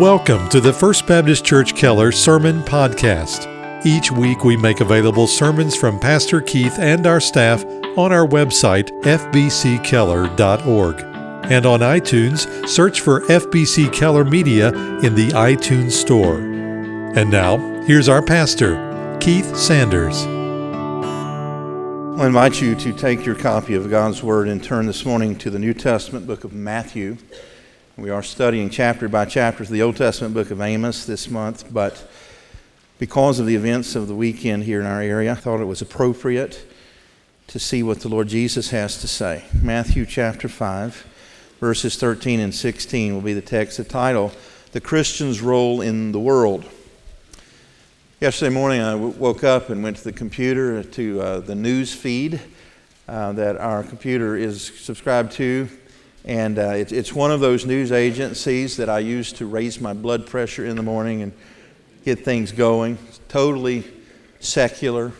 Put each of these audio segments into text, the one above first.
Welcome to the First Baptist Church Keller Sermon Podcast. Each week we make available sermons from Pastor Keith and our staff on our website, fbckeller.org. And on iTunes, search for FBC Keller Media in the iTunes Store. And now, here's our pastor, Keith Sanders. I invite you to take your copy of God's Word and turn this morning to the New Testament book of Matthew. We are studying chapter by chapter the Old Testament book of Amos this month, but because of the events of the weekend here in our area, I thought it was appropriate to see what the Lord Jesus has to say. Matthew chapter 5, verses 13 and 16 will be the text. The title, The Christian's Role in the World. Yesterday morning, I w- woke up and went to the computer to uh, the news feed uh, that our computer is subscribed to and uh, it, it's one of those news agencies that I use to raise my blood pressure in the morning and get things going. It's totally secular,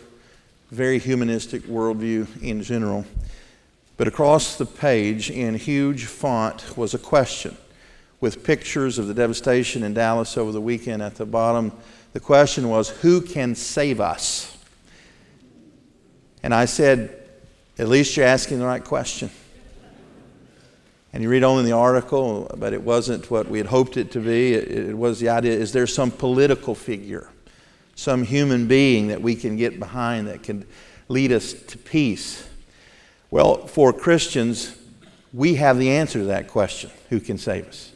very humanistic worldview in general. But across the page in huge font was a question with pictures of the devastation in Dallas over the weekend at the bottom. The question was, Who can save us? And I said, At least you're asking the right question. And you read on in the article, but it wasn't what we had hoped it to be. It, it, was the idea is there some political figure, some human being that we can get behind that can lead us to peace? Well, for Christians, we have the answer to that question who can save us?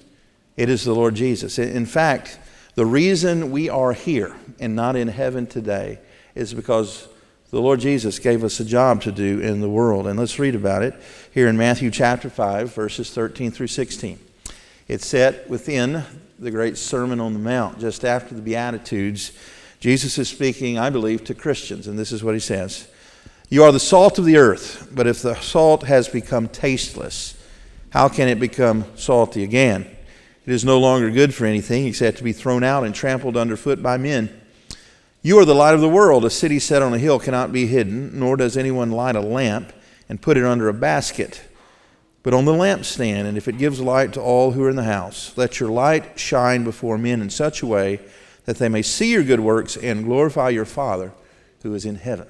It is the Lord Jesus. In fact, the reason we are here and not in heaven today is because the Lord Jesus gave us a job to do in the world. And let's read about it here in Matthew chapter 5, verses 13 through 16. It's set within the great Sermon on the Mount, just after the Beatitudes. Jesus is speaking, I believe, to Christians, and this is what he says You are the salt of the earth, but if the salt has become tasteless, how can it become salty again? It is no longer good for anything except to be thrown out and trampled underfoot by men. You are the light of the world. A city set on a hill cannot be hidden, nor does anyone light a lamp and put it under a basket, but on the lampstand, and if it gives light to all who are in the house. Let your light shine before men in such a way that they may see your good works and glorify your Father who is in heaven.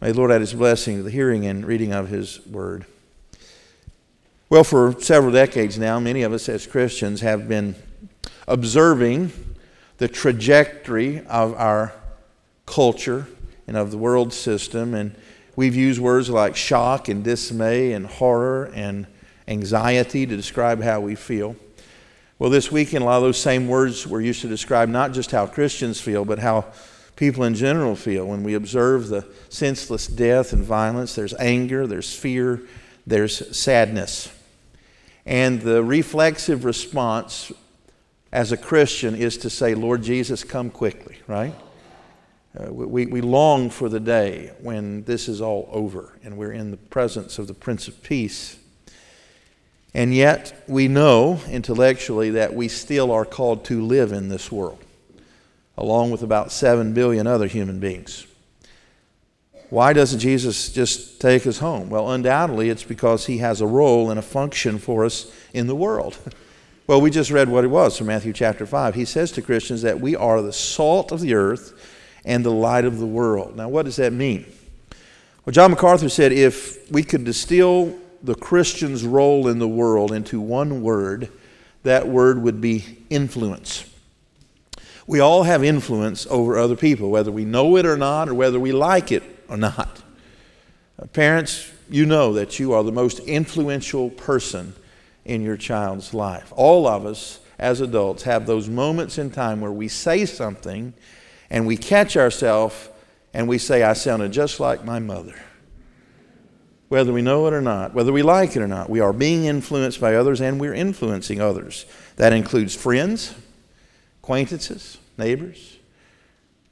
May the Lord add his blessing to the hearing and reading of his word. Well, for several decades now, many of us as Christians have been observing the trajectory of our culture and of the world system. And we've used words like shock and dismay and horror and anxiety to describe how we feel. Well, this weekend, a lot of those same words were used to describe not just how Christians feel, but how people in general feel when we observe the senseless death and violence. There's anger, there's fear, there's sadness. And the reflexive response as a Christian is to say, Lord Jesus, come quickly, right? Uh, we, we long for the day when this is all over and we're in the presence of the Prince of Peace. And yet, we know intellectually that we still are called to live in this world, along with about 7 billion other human beings. Why doesn't Jesus just take us home? Well, undoubtedly, it's because he has a role and a function for us in the world. well, we just read what it was from Matthew chapter 5. He says to Christians that we are the salt of the earth and the light of the world. Now, what does that mean? Well, John MacArthur said if we could distill the Christian's role in the world into one word, that word would be influence. We all have influence over other people, whether we know it or not, or whether we like it or not. Uh, parents, you know that you are the most influential person in your child's life. All of us as adults have those moments in time where we say something and we catch ourselves and we say, I sounded just like my mother. Whether we know it or not, whether we like it or not, we are being influenced by others and we're influencing others. That includes friends, acquaintances, neighbors.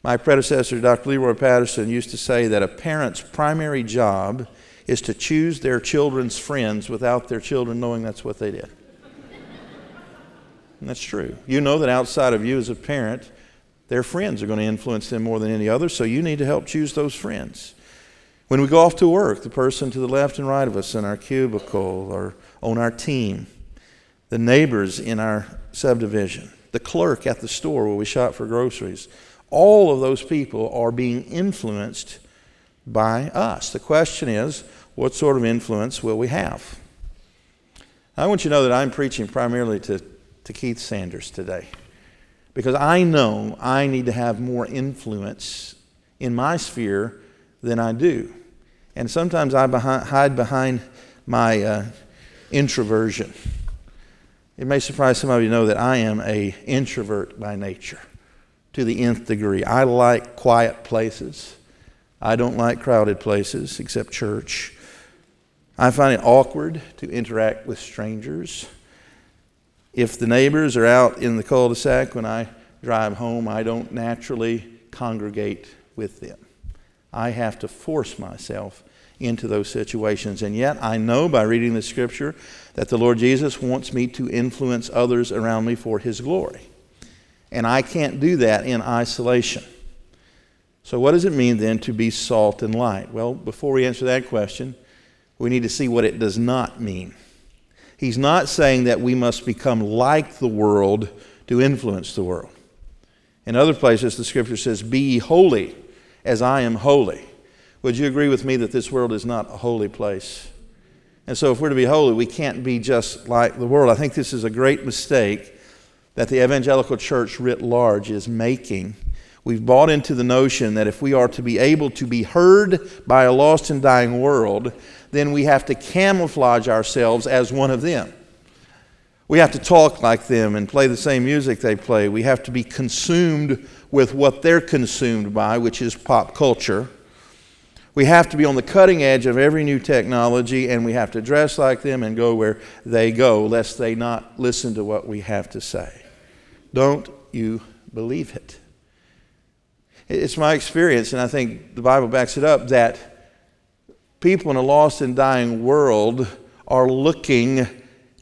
My predecessor, Dr. Leroy Patterson, used to say that a parent's primary job is to choose their children's friends without their children knowing that's what they did. and that's true. You know that outside of you as a parent, their friends are going to influence them more than any other, so you need to help choose those friends. When we go off to work, the person to the left and right of us in our cubicle or on our team, the neighbors in our subdivision, the clerk at the store where we shop for groceries. All of those people are being influenced by us. The question is, what sort of influence will we have? I want you to know that I'm preaching primarily to, to Keith Sanders today because I know I need to have more influence in my sphere than I do. And sometimes I behind, hide behind my uh, introversion. It may surprise some of you to know that I am a introvert by nature to the nth degree. I like quiet places. I don't like crowded places except church. I find it awkward to interact with strangers. If the neighbors are out in the cul de sac when I drive home, I don't naturally congregate with them. I have to force myself into those situations. And yet, I know by reading the scripture that the Lord Jesus wants me to influence others around me for his glory. And I can't do that in isolation. So, what does it mean then to be salt and light? Well, before we answer that question, we need to see what it does not mean. He's not saying that we must become like the world to influence the world. In other places, the scripture says, Be holy as I am holy. Would you agree with me that this world is not a holy place? And so, if we're to be holy, we can't be just like the world. I think this is a great mistake that the evangelical church writ large is making. We've bought into the notion that if we are to be able to be heard by a lost and dying world, then we have to camouflage ourselves as one of them. We have to talk like them and play the same music they play. We have to be consumed with what they're consumed by, which is pop culture. We have to be on the cutting edge of every new technology, and we have to dress like them and go where they go, lest they not listen to what we have to say. Don't you believe it? It's my experience, and I think the Bible backs it up, that people in a lost and dying world are looking,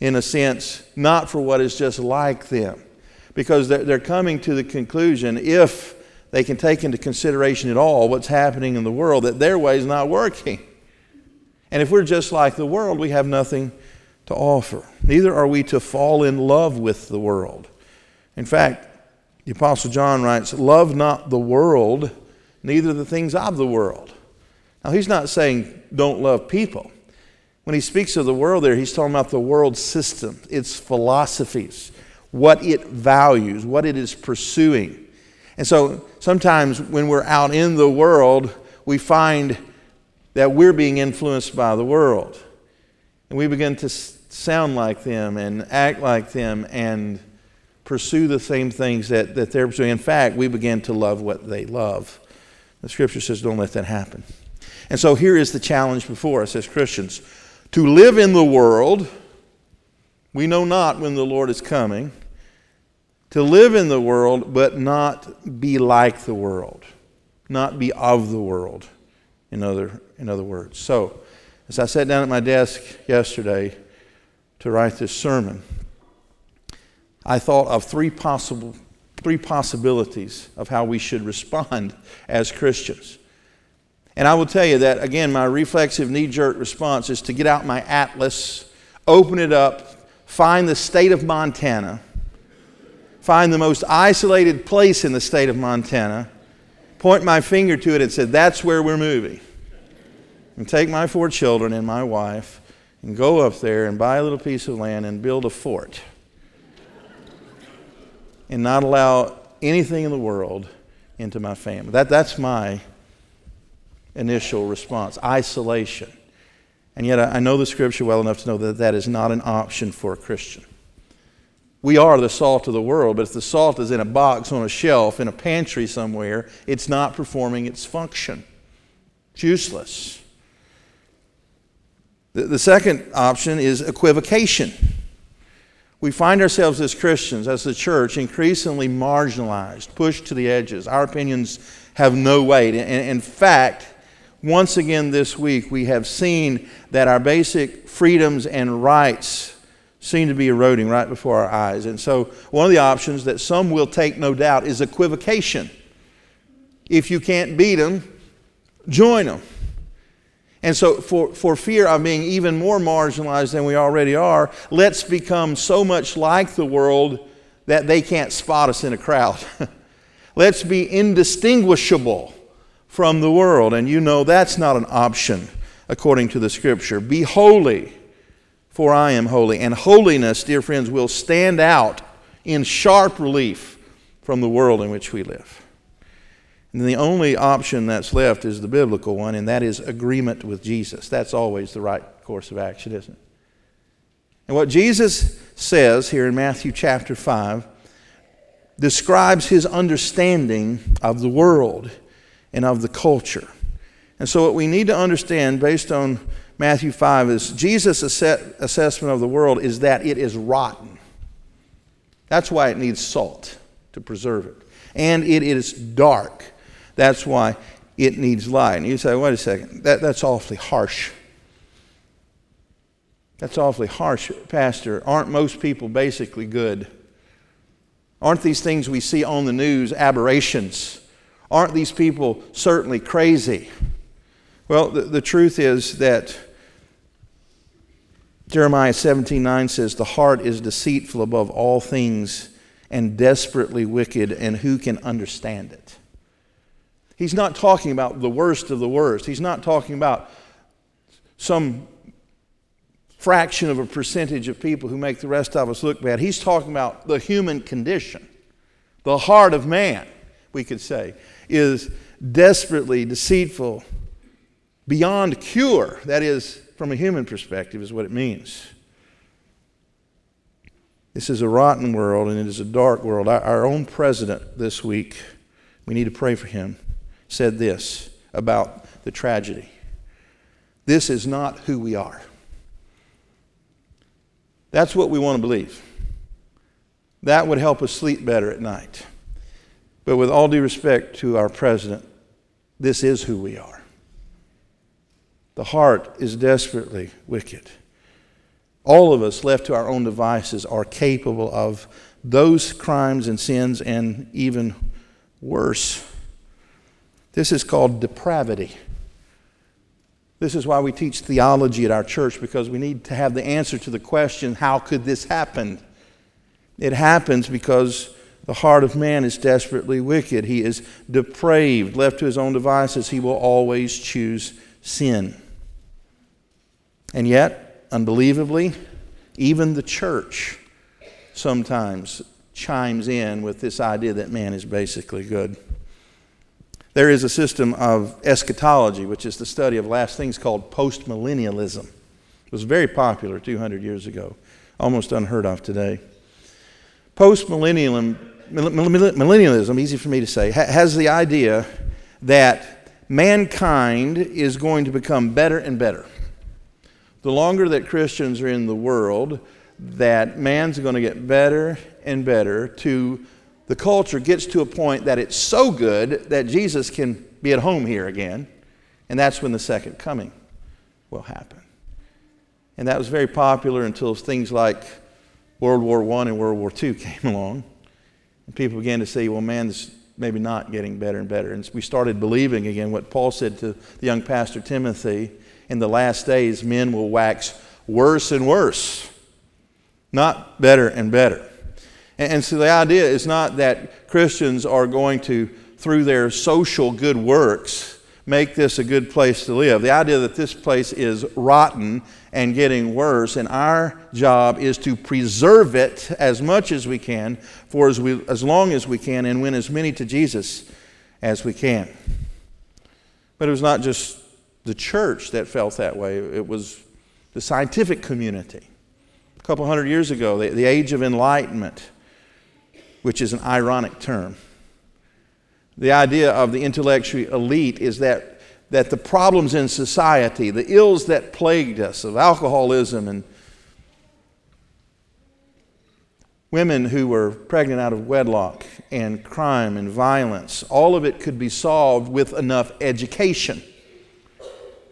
in a sense, not for what is just like them. Because they're coming to the conclusion, if they can take into consideration at all what's happening in the world, that their way is not working. And if we're just like the world, we have nothing to offer. Neither are we to fall in love with the world. In fact, the Apostle John writes, Love not the world, neither the things of the world. Now, he's not saying don't love people. When he speaks of the world there, he's talking about the world system, its philosophies, what it values, what it is pursuing. And so sometimes when we're out in the world, we find that we're being influenced by the world. And we begin to sound like them and act like them and pursue the same things that, that they're pursuing. In fact, we begin to love what they love. The scripture says, don't let that happen. And so here is the challenge before us as Christians to live in the world. We know not when the Lord is coming to live in the world, but not be like the world, not be of the world, in other, in other words. So, as I sat down at my desk yesterday to write this sermon, I thought of three possible three possibilities of how we should respond as Christians. And I will tell you that again my reflexive knee jerk response is to get out my atlas, open it up, find the state of Montana find the most isolated place in the state of Montana, point my finger to it and say, That's where we're moving. And take my four children and my wife and go up there and buy a little piece of land and build a fort. and not allow anything in the world into my family. That, that's my initial response isolation. And yet, I know the scripture well enough to know that that is not an option for a Christian. We are the salt of the world, but if the salt is in a box on a shelf in a pantry somewhere, it's not performing its function. It's useless. The, second option is equivocation. We find ourselves as Christians, as the church, increasingly marginalized, pushed to the edges. Our opinions have no weight. And in fact, once again this week, we have seen that our basic freedoms and rights seem to be eroding right before our eyes. And so, one of the options that some will take, no doubt, is equivocation. If you can't beat them, join them. And so, for, for fear of being even more marginalized than we already are, let's become so much like the world that they can't spot us in a crowd. Let's be indistinguishable from the world. And you know that's not an option according to the scripture. Be holy, for I am holy. And holiness, dear friends, will stand out in sharp relief from the world in which we live. And the only option that's left is the biblical one, and that is agreement with Jesus. That's always the right course of action, isn't it? And what Jesus says here in Matthew chapter 5 describes his understanding of the world and of the culture. And so, what we need to understand based on Matthew 5 is Jesus' assessment of the world is that it is rotten. That's why it needs salt to preserve it. And it is dark. That's why it needs light. And you say, wait a second, that, that's awfully harsh. That's awfully harsh, Pastor. Aren't most people basically good? Aren't these things we see on the news aberrations? Aren't these people certainly crazy? Well, the, the truth is that Jeremiah 17 9 says, The heart is deceitful above all things and desperately wicked, and who can understand it? He's not talking about the worst of the worst. He's not talking about some fraction of a percentage of people who make the rest of us look bad. He's talking about the human condition. The heart of man, we could say, is desperately deceitful, beyond cure. That is, from a human perspective, is what it means. This is a rotten world and it is a dark world. Our, own president this week, we need to pray for him, said this about the tragedy. This is not who we are. That's what we want to believe. That would help us sleep better at night. But with all due respect to our president, this is who we are. The heart is desperately wicked. All of us, left to our own devices, are capable of those crimes and sins, and even worse. This is called depravity. This is why we teach theology at our church because we need to have the answer to the question how could this happen? It happens because the heart of man is desperately wicked. He is depraved. Left to his own devices, he will always choose sin. And yet, unbelievably, even the church sometimes chimes in with this idea that man is basically good. There is a system of eschatology, which is the study of last things called postmillennialism. It was very popular 200 years ago, almost unheard of today. Postmillennialism, millennialism, easy for me to say, has the idea that mankind is going to become better and better. The longer that Christians are in the world, that man's going to get better and better to the culture gets to a point that it's so good that Jesus can be at home here again, and that's when the second coming will happen. And that was very popular until things like World War I and World War II came along. And people began to say, well, man's maybe not getting better and better. And we started believing again what Paul said to the young pastor Timothy in the last days, men will wax worse and worse, not better and better. And so the idea is not that Christians are going to, through their social good works, make this a good place to live. The idea that this place is rotten and getting worse, and our job is to preserve it as much as we can for as, we, as long as we can and win as many to Jesus as we can. But it was not just the church that felt that way, it was the scientific community. A couple hundred years ago, the, the age of enlightenment which is an ironic term. The idea of the intellectual elite is that, that the problems in society, the ills that plagued us of alcoholism and women who were pregnant out of wedlock and crime and violence, all of it could be solved with enough education.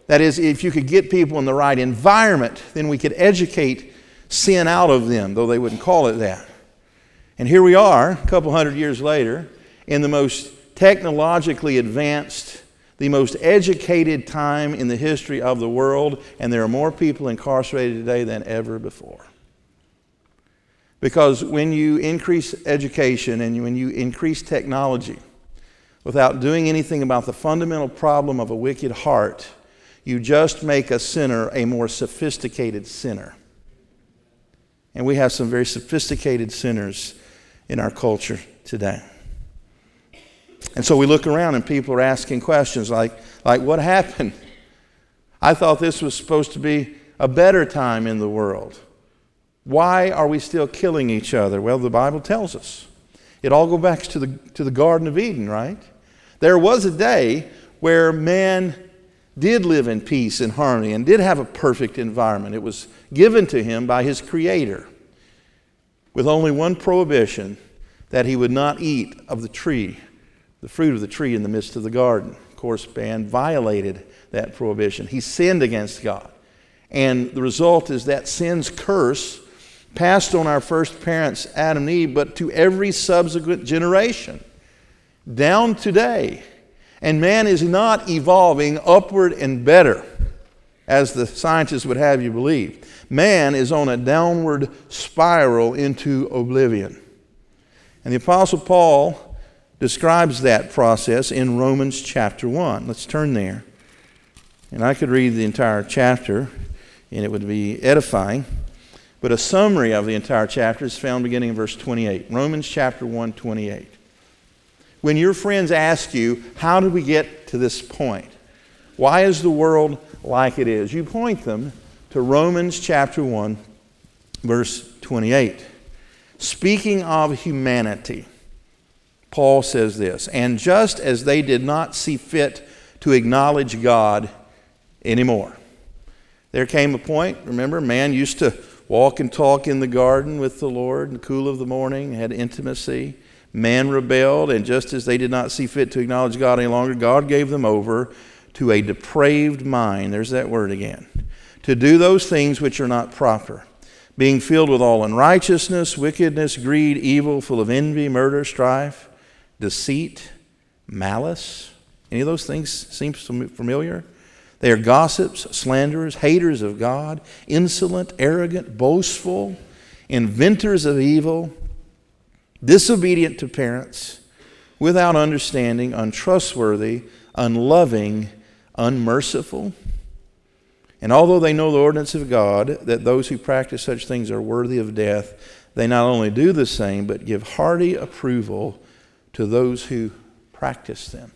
That is, if you could get people in the right environment, then we could educate sin out of them, though they wouldn't call it that. And here we are, a couple hundred years later, in the most technologically advanced, the most educated time in the history of the world, and there are more people incarcerated today than ever before. Because when you increase education and when you increase technology without doing anything about the fundamental problem of a wicked heart, you just make a sinner a more sophisticated sinner. And we have some very sophisticated sinners in our culture today. And so we look around and people are asking questions like, like what happened? I thought this was supposed to be a better time in the world. Why are we still killing each other? Well, the Bible tells us. It all goes back to the, to the Garden of Eden, right? There was a day where man did live in peace and harmony and did have a perfect environment. It was given to him by his Creator with only one prohibition that he would not eat of the tree, the fruit of the tree in the midst of the garden. Of course, man violated that prohibition. He sinned against God. And the result is that sin's curse passed on our first parents, Adam and Eve, but to every subsequent generation, down today. And man is not evolving upward and better, as the scientists would have you believe. Man is on a downward spiral into oblivion. And the Apostle Paul describes that process in Romans chapter 1. Let's turn there. And I could read the entire chapter, and it would be edifying. But a summary of the entire chapter is found beginning in verse 28. Romans chapter 1, 28. When your friends ask you, How did we get to this point? Why is the world like it is? You point them to Romans chapter 1, verse 28. Speaking of humanity, Paul says this And just as they did not see fit to acknowledge God anymore, there came a point, remember, man used to walk and talk in the garden with the Lord in the cool of the morning, had intimacy. Man rebelled, and just as they did not see fit to acknowledge God any longer, God gave them over to a depraved mind. There's that word again. To do those things which are not proper, being filled with all unrighteousness, wickedness, greed, evil, full of envy, murder, strife, deceit, malice. Any of those things seem familiar? They are gossips, slanderers, haters of God, insolent, arrogant, boastful, inventors of evil disobedient to parents, without understanding, untrustworthy, unloving, unmerciful. And although they know the ordinance of God, that those who practice such things are worthy of death, they not only do the same, but give hearty approval to those who practice them.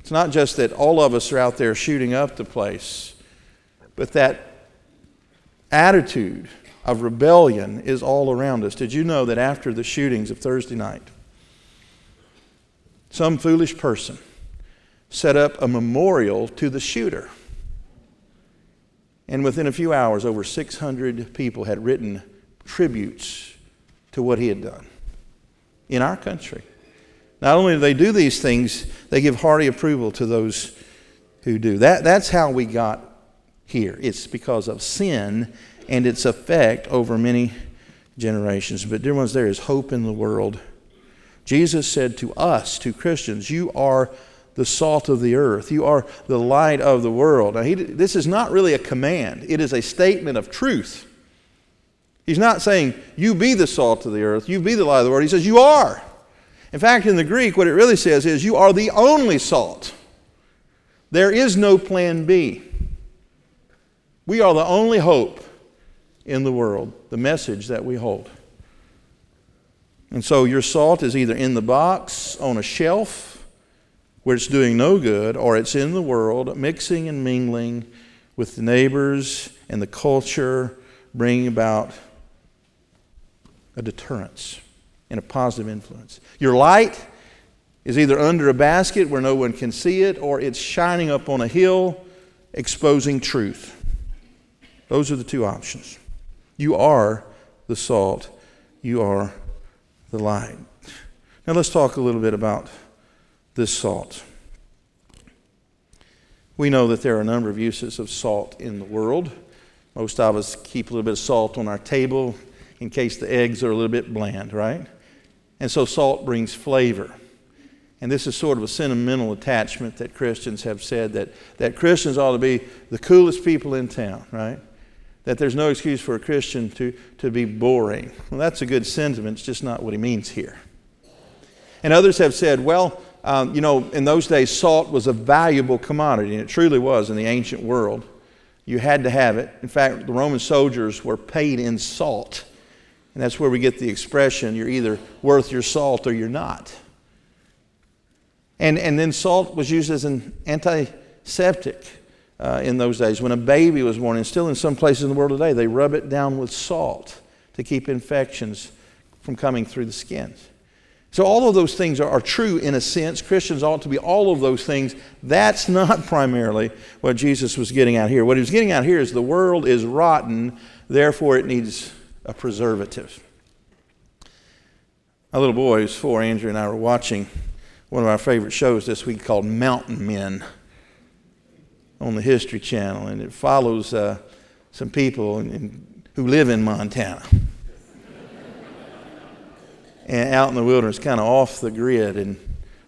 It's not just that all of us are out there shooting up the place, but that attitude of rebellion is all around us. Did you know that after the shootings of Thursday night, some foolish person set up a memorial to the shooter? And within a few hours, over 600 people had written tributes to what he had done in our country. Not only do they do these things, they give hearty approval to those who do. That, that's how we got here. It's because of sin and its effect over many generations. But, dear ones, there is hope in the world. Jesus said to us, to Christians, You are the salt of the earth. You are the light of the world. Now, he, this is not really a command, it is a statement of truth. He's not saying, You be the salt of the earth, you be the light of the world. He says, You are. In fact, in the Greek, what it really says is, You are the only salt. There is no plan B. We are the only hope in the world, the message that we hold. And so your salt is either in the box, on a shelf, where it's doing no good, or it's in the world, mixing and mingling with the neighbors and the culture, bringing about a deterrence and a positive influence. Your light is either under a basket where no one can see it, or it's shining up on a hill, exposing truth. Those are the two options. You are the salt. You are the light. Now let's talk a little bit about this salt. We know that there are a number of uses of salt in the world. Most of us keep a little bit of salt on our table in case the eggs are a little bit bland, right? And so salt brings flavor. And this is sort of a sentimental attachment that Christians have said that, that Christians ought to be the coolest people in town, right? that there's no excuse for a Christian to, to be boring. Well, that's a good sentiment. It's just not what he means here. And others have said, well, um, you know, in those days, salt was a valuable commodity, and it truly was in the ancient world. You had to have it. In fact, the Roman soldiers were paid in salt. And that's where we get the expression you're either worth your salt or you're not. And, and then salt was used as an antiseptic uh, in those days. When a baby was born, and still in some places in the world today, they rub it down with salt to keep infections from coming through the skins. So, all of those things are, are, true in a sense. Christians ought to be all of those things. That's not primarily what Jesus was getting out here. What he was getting out here is the world is rotten, therefore, it needs a preservative. My little boy who's four, Andrew, and I were watching one of our favorite shows this week called Mountain Men on the History Channel, and it follows uh, some people in, in, who live in Montana and out in the wilderness, kind of off the grid and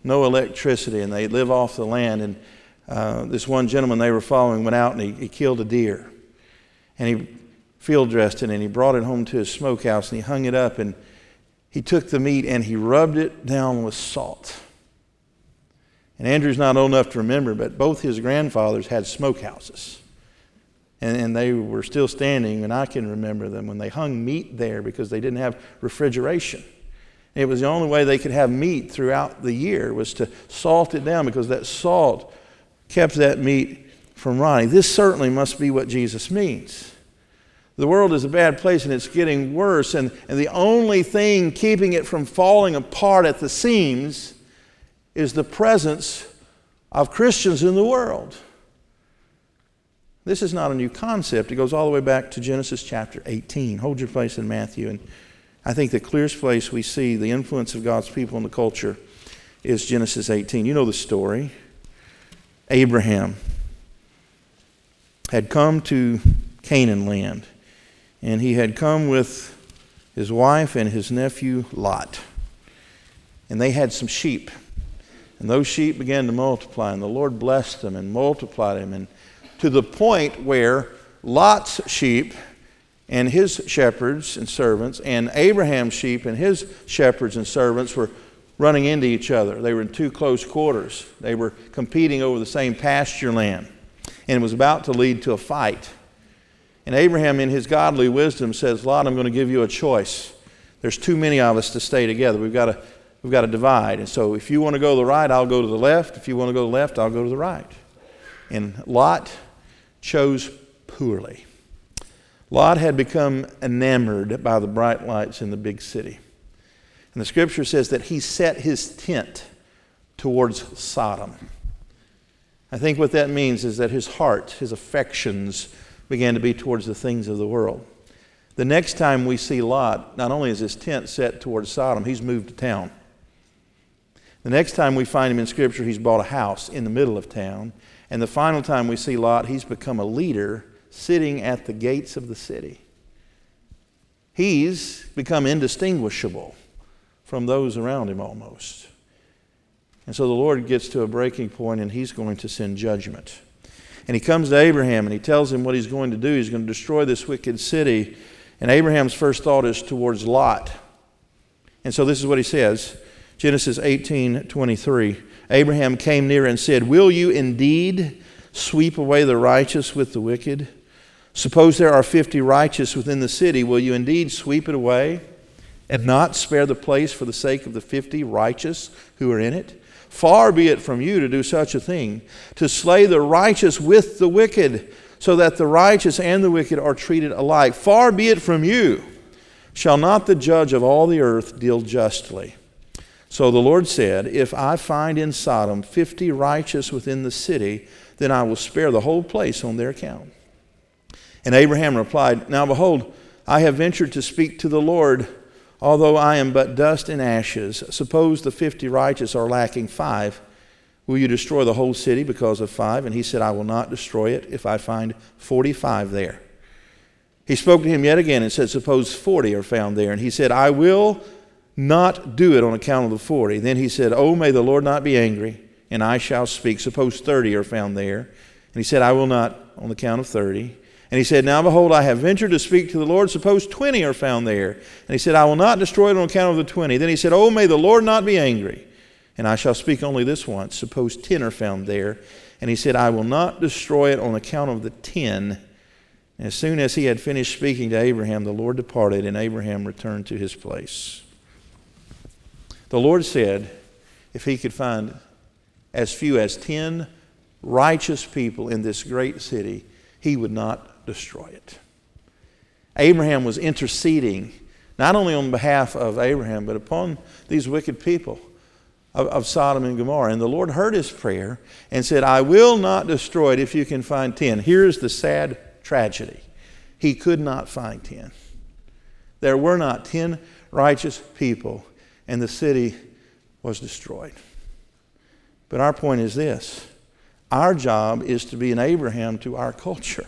no electricity, and they live off the land. And uh, this one gentleman they were following went out and he, he killed a deer. And he field dressed it and he brought it home to his smokehouse and he hung it up and he took the meat and he rubbed it down with salt. And Andrew's not old enough to remember, but both his grandfathers had smokehouses. And, and they were still standing, and I can remember them when they hung meat there because they didn't have refrigeration. It was the only way they could have meat throughout the year was to salt it down because that salt kept that meat from rotting. This certainly must be what Jesus means. The world is a bad place and it's getting worse, and, and the only thing keeping it from falling apart at the seams is the presence of Christians in the world. This is not a new concept. It goes all the way back to Genesis chapter 18. Hold your place in Matthew and I think the clearest place we see the influence of God's people in the culture is Genesis 18. You know the story. Abraham had come to Canaan land, and he had come with his wife and his nephew Lot. And they had some sheep. And those sheep began to multiply, and the Lord blessed them and multiplied them, and to the point where Lot's sheep and his shepherds and servants, and Abraham's sheep and his shepherds and servants were running into each other. They were in too close quarters. They were competing over the same pasture land, and it was about to lead to a fight. And Abraham, in his godly wisdom, says, Lot, I'm going to give you a choice. There's too many of us to stay together. We've got to, we've got to divide. And so if you want to go to the right, I'll go to the left. If you want to go to the left, I'll go to the right. And Lot chose poorly. Lot had become enamored by the bright lights in the big city. And the scripture says that he set his tent towards Sodom. I think what that means is that his heart, his affections, began to be towards the things of the world. The next time we see Lot, not only is his tent set towards Sodom, he's moved to town. The next time we find him in Scripture, he's bought a house in the middle of town. And the final time we see Lot, he's become a leader sitting at the gates of the city. He's become indistinguishable from those around him almost. And so the Lord gets to a breaking point and he's going to send judgment. And he comes to Abraham and he tells him what he's going to do. He's going to destroy this wicked city. And Abraham's first thought is towards Lot. And so this is what he says Genesis 18 23. Abraham came near and said, Will you indeed sweep away the righteous with the wicked? Suppose there are 50 righteous within the city. Will you indeed sweep it away and not spare the place for the sake of the 50 righteous who are in it? Far be it from you to do such a thing, to slay the righteous with the wicked, so that the righteous and the wicked are treated alike. Far be it from you. Shall not the judge of all the earth deal justly? So the Lord said, If I find in Sodom 50 righteous within the city, then I will spare the whole place on their account. And Abraham replied, Now behold, I have ventured to speak to the Lord, although I am but dust and ashes. Suppose the fifty righteous are lacking five. Will you destroy the whole city because of five? And he said, I will not destroy it if I find forty five there. He spoke to him yet again and said, Suppose forty are found there. And he said, I will not do it on account of the forty. Then he said, Oh, may the Lord not be angry, and I shall speak. Suppose thirty are found there. And he said, I will not on the count of thirty. And he said, Now behold, I have ventured to speak to the Lord. Suppose 20 are found there. And he said, I will not destroy it on account of the 20. Then he said, Oh, may the Lord not be angry. And I shall speak only this once. Suppose 10 are found there. And he said, I will not destroy it on account of the 10. And as soon as he had finished speaking to Abraham, the Lord departed, and Abraham returned to his place. The Lord said, if he could find as few as 10 righteous people in this great city, he would not destroy it. Abraham was interceding not only on behalf of Abraham, but upon these wicked people of, of, Sodom and Gomorrah. And the Lord heard his prayer and said, I will not destroy it if you can find 10. Here's the sad tragedy he could not find 10. There were not 10 righteous people, and the city was destroyed. But our point is this our job is to be an Abraham to our culture.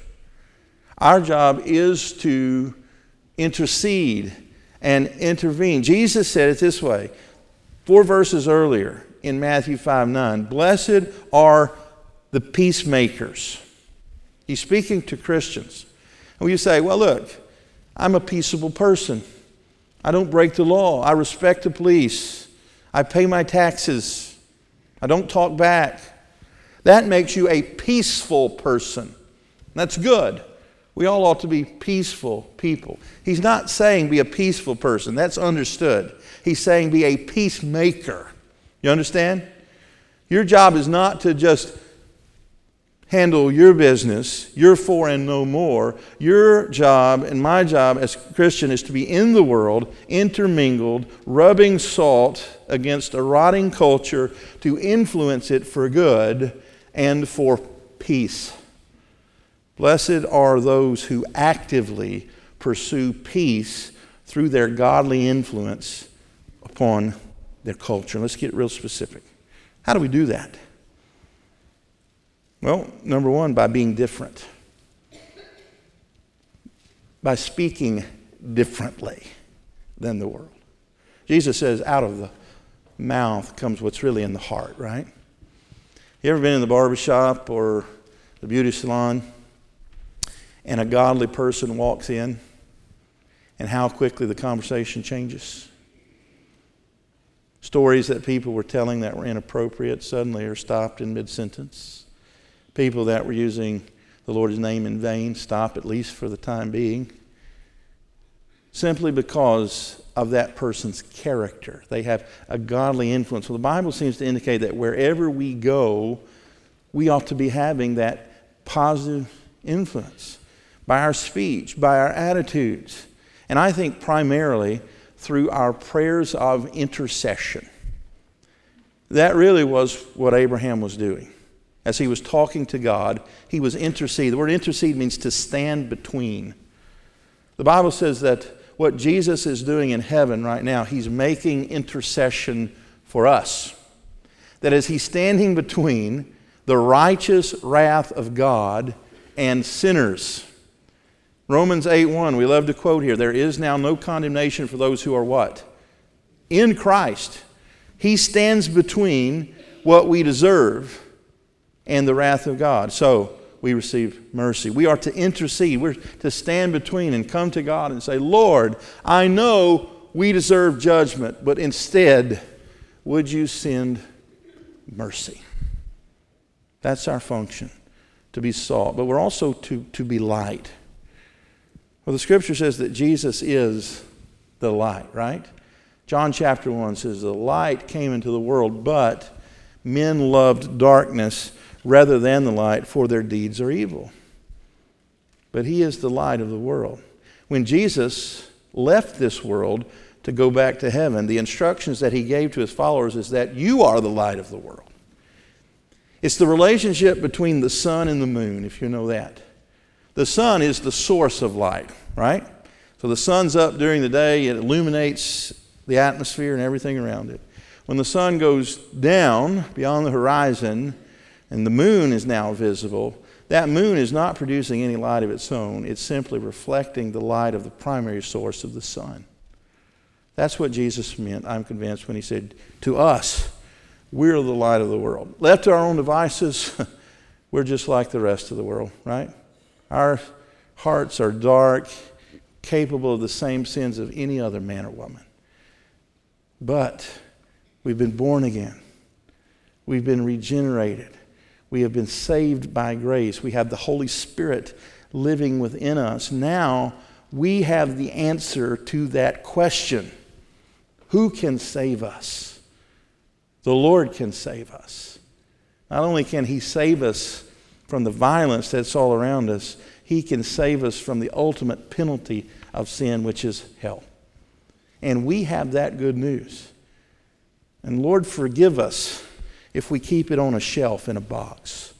Our job is to intercede and intervene. Jesus said it this way four verses earlier in Matthew 5 9 Blessed are the peacemakers. He's speaking to Christians. And you say, well, look, I'm a peaceable person. I don't break the law. I respect the police. I pay my taxes. I don't talk back. That makes you a peaceful person. That's good. We all ought to be peaceful people. He's not saying be a peaceful person. That's understood. He's saying be a peacemaker. You understand? Your job is not to just handle your business, your for and no more. Your job and my job as Christian is to be in the world, intermingled, rubbing salt against a rotting culture to influence it for good and for peace. Blessed are those who actively pursue peace through their godly influence upon their culture. Let's get real specific. How do we do that? Well, number one, by being different, by speaking differently than the world. Jesus says, out of the mouth comes what's really in the heart, right? You ever been in the barbershop or the beauty salon and a godly person walks in and how quickly the conversation changes? Stories that people were telling that were inappropriate suddenly are stopped in mid sentence people that were using the Lord's name in vain stop, at least for the time being, simply because of that person's character. They have a godly influence. Well, the Bible seems to indicate that wherever we go, we ought to be having that positive influence by our speech, by our attitudes. And I think primarily through our prayers of intercession. That really was what Abraham was doing as he was talking to God, he was intercede. The word intercede means to stand between. The Bible says that what Jesus is doing in heaven right now, he's making intercession for us. That as he's standing between the righteous wrath of God and sinners. Romans 8:1, we love to quote here there is now no condemnation for those who are what? In Christ. He stands between what we deserve and the wrath of God. So we receive mercy. We are to intercede. We're to stand between and come to God and say, Lord, I know we deserve judgment, but instead, would you send mercy? That's our function, to be salt. But we're also to, to be light. Well, the scripture says that Jesus is the light, right? John chapter 1 says, The light came into the world, but men loved darkness rather than the light, for their deeds are evil. But he is the light of the world. When Jesus left this world to go back to heaven, the instructions that he gave to his followers is that you are the light of the world. It's the relationship between the sun and the moon, if you know that. The sun is the source of light, right? So the sun's up during the day, it illuminates the atmosphere and everything around it. When the sun goes down beyond the horizon, and the moon is now visible, that moon is not producing any light of its own. It's simply reflecting the light of the primary source of the sun. That's what Jesus meant, I'm convinced, when he said, To us, we're the light of the world. Left to our own devices, we're just like the rest of the world, right? Our hearts are dark, capable of the same sins of any other man or woman. But we've been born again, we've been regenerated, we have been saved by grace, we have the Holy Spirit living within us. Now we have the answer to that question Who can save us? The Lord can save us. Not only can He save us from the violence that's all around us, He can save us from the ultimate penalty of sin, which is hell. And we have that good news. And Lord, forgive us if we keep it on a shelf in a box.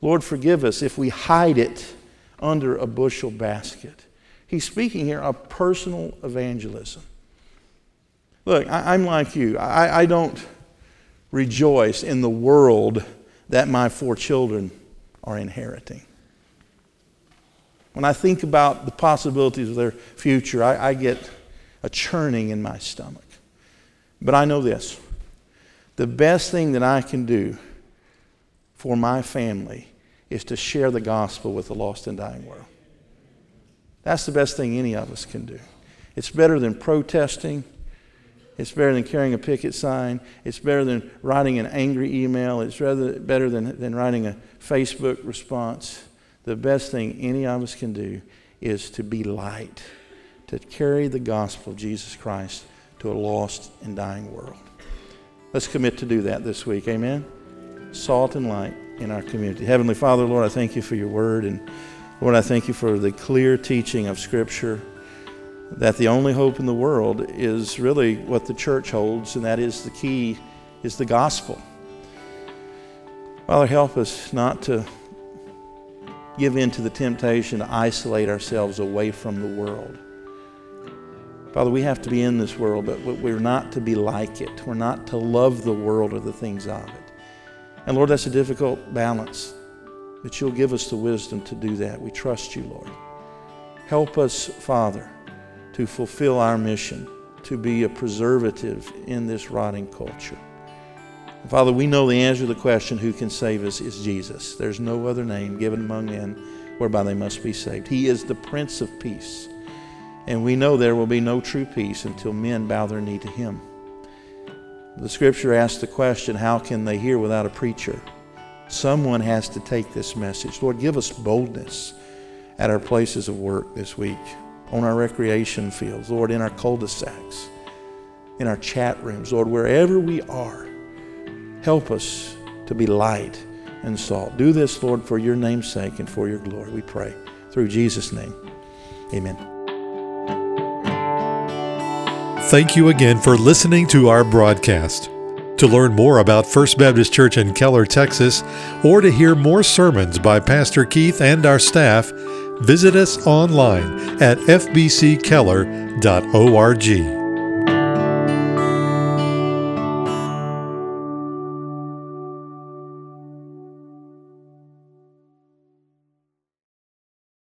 Lord, forgive us if we hide it under a bushel basket. He's speaking here of personal evangelism. Look, I, am like you. I, I don't rejoice in the world that my four children are inheriting. When I think about the possibilities of their future, I, I get a churning in my stomach. But I know this the best thing that I can do for my family is to share the gospel with the lost and dying world. That's the best thing any of us can do. It's better than protesting. It's better than carrying a picket sign. It's better than writing an angry email. It's rather better than, than writing a Facebook response. The best thing any of us can do is to be light, to carry the gospel of Jesus Christ to a lost and dying world. Let's commit to do that this week. Amen. Salt and light in our community. Heavenly Father, Lord, I thank you for your word. And Lord, I thank you for the clear teaching of Scripture that the only hope in the world is really what the church holds, and that is the key is the gospel. Father, help us not to give in to the temptation to isolate ourselves away from the world. Father, we have to be in this world, but we're not to be like it. We're not to love the world or the things of it. And Lord, that's a difficult balance, but you'll give us the wisdom to do that. We trust you, Lord. Help us, Father to fulfill our mission to be a preservative in this rotting culture. Father, we know the answer to the question, who can save us, is Jesus. There's no other name given among men whereby they must be saved. He is the Prince of Peace. And we know there will be no true peace until men bow their knee to Him. The scripture asks the question, how can they hear without a preacher? Someone has to take this message. Lord, give us boldness at our places of work this week on our recreation fields, Lord, in our cul de sacs, in our chat rooms, Lord, wherever we are, help us to be light and salt. Do this, Lord, for your name's sake and for your glory, we pray. Through Jesus' name, amen. Thank you again for listening to our broadcast. To learn more about First Baptist Church in Keller, Texas, or to hear more sermons by Pastor Keith and our staff, visit us online at fbckeller.org.